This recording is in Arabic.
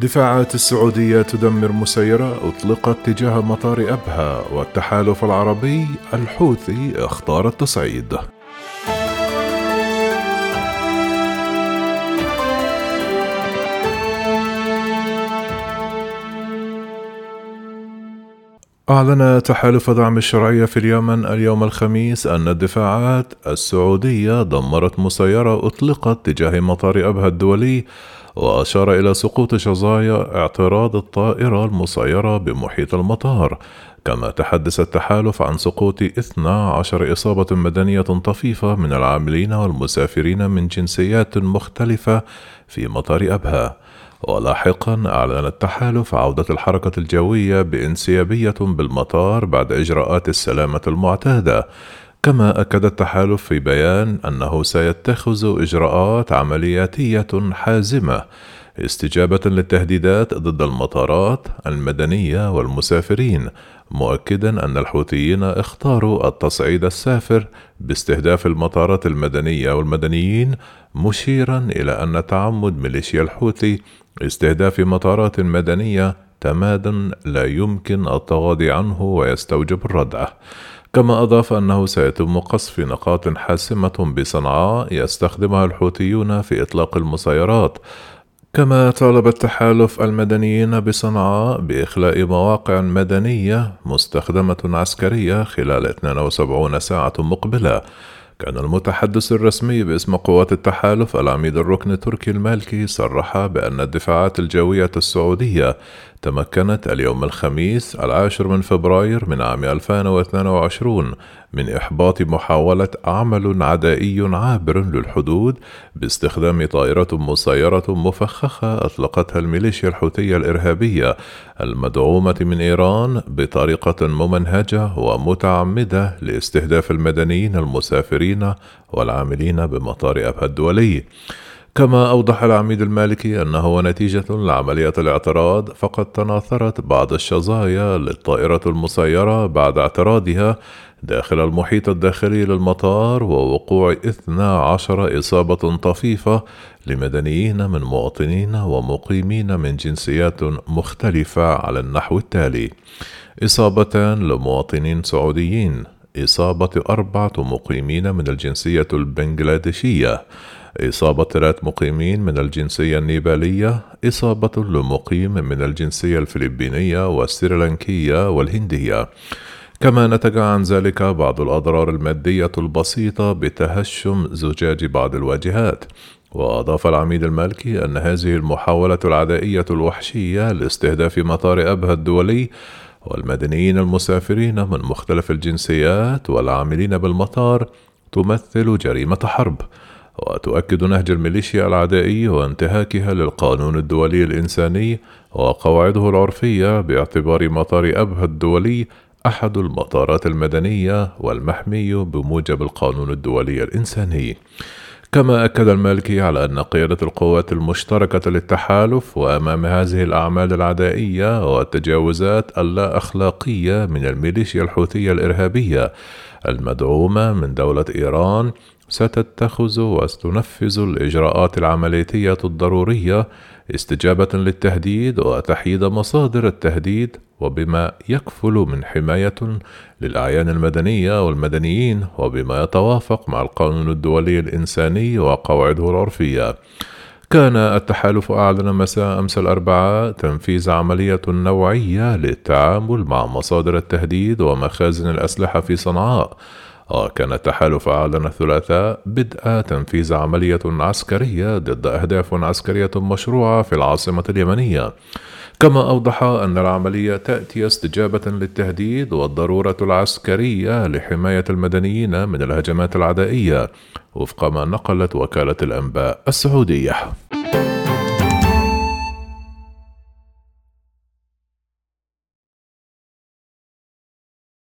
دفاعات السعودية تدمر مسيرة أطلقت تجاه مطار أبها والتحالف العربي الحوثي اختار التصعيد. أعلن تحالف دعم الشرعية في اليمن اليوم الخميس أن الدفاعات السعودية دمرت مسيرة أطلقت تجاه مطار أبها الدولي وأشار إلى سقوط شظايا اعتراض الطائرة المسيرة بمحيط المطار كما تحدث التحالف عن سقوط 12 إصابة مدنية طفيفة من العاملين والمسافرين من جنسيات مختلفة في مطار أبها. ولاحقا أعلن التحالف عودة الحركة الجوية بانسيابية بالمطار بعد إجراءات السلامة المعتادة كما أكد التحالف في بيان أنه سيتخذ إجراءات عملياتية حازمة استجابة للتهديدات ضد المطارات المدنية والمسافرين، مؤكدا أن الحوثيين اختاروا التصعيد السافر باستهداف المطارات المدنية والمدنيين، مشيرا إلى أن تعمد ميليشيا الحوثي استهداف مطارات مدنية تماد لا يمكن التغاضي عنه ويستوجب الردع. كما أضاف أنه سيتم قصف نقاط حاسمة بصنعاء يستخدمها الحوثيون في إطلاق المسيرات كما طالب التحالف المدنيين بصنعاء بإخلاء مواقع مدنية مستخدمة عسكرية خلال 72 ساعة مقبلة. كان المتحدث الرسمي باسم قوات التحالف العميد الركن التركي المالكي صرح بأن الدفاعات الجوية السعودية تمكنت اليوم الخميس العاشر من فبراير من عام 2022 من إحباط محاولة عمل عدائي عابر للحدود باستخدام طائرة مسيرة مفخخة أطلقتها الميليشيا الحوثية الإرهابية المدعومة من إيران بطريقة ممنهجة ومتعمدة لاستهداف المدنيين المسافرين والعاملين بمطار أبها الدولي. كما أوضح العميد المالكي أنه نتيجة لعملية الاعتراض فقد تناثرت بعض الشظايا للطائرة المسيرة بعد اعتراضها داخل المحيط الداخلي للمطار ووقوع 12 إصابة طفيفة لمدنيين من مواطنين ومقيمين من جنسيات مختلفة على النحو التالي: إصابتان لمواطنين سعوديين، إصابة أربعة مقيمين من الجنسية البنغلاديشية، إصابة ثلاث مقيمين من الجنسية النيبالية، إصابة لمقيم من الجنسية الفلبينية والسريلانكية والهندية. كما نتج عن ذلك بعض الأضرار المادية البسيطة بتهشم زجاج بعض الواجهات. وأضاف العميد المالكي أن هذه المحاولة العدائية الوحشية لاستهداف مطار أبها الدولي والمدنيين المسافرين من مختلف الجنسيات والعاملين بالمطار تمثل جريمة حرب وتؤكد نهج الميليشيا العدائي وانتهاكها للقانون الدولي الإنساني وقواعده العرفية باعتبار مطار أبها الدولي أحد المطارات المدنية والمحمي بموجب القانون الدولي الإنساني. كما أكد المالكي على أن قيادة القوات المشتركة للتحالف وأمام هذه الأعمال العدائية والتجاوزات اللا أخلاقية من الميليشيا الحوثية الإرهابية المدعومة من دولة إيران ستتخذ وستنفذ الإجراءات العملياتية الضرورية استجابة للتهديد وتحييد مصادر التهديد وبما يكفل من حماية للأعيان المدنية والمدنيين وبما يتوافق مع القانون الدولي الإنساني وقواعده العرفية. كان التحالف أعلن مساء أمس الأربعاء تنفيذ عملية نوعية للتعامل مع مصادر التهديد ومخازن الأسلحة في صنعاء. وكان التحالف أعلن الثلاثاء بدء تنفيذ عملية عسكرية ضد أهداف عسكرية مشروعة في العاصمة اليمنية. كما أوضح أن العملية تأتي استجابة للتهديد والضرورة العسكرية لحماية المدنيين من الهجمات العدائية وفق ما نقلت وكالة الأنباء السعودية.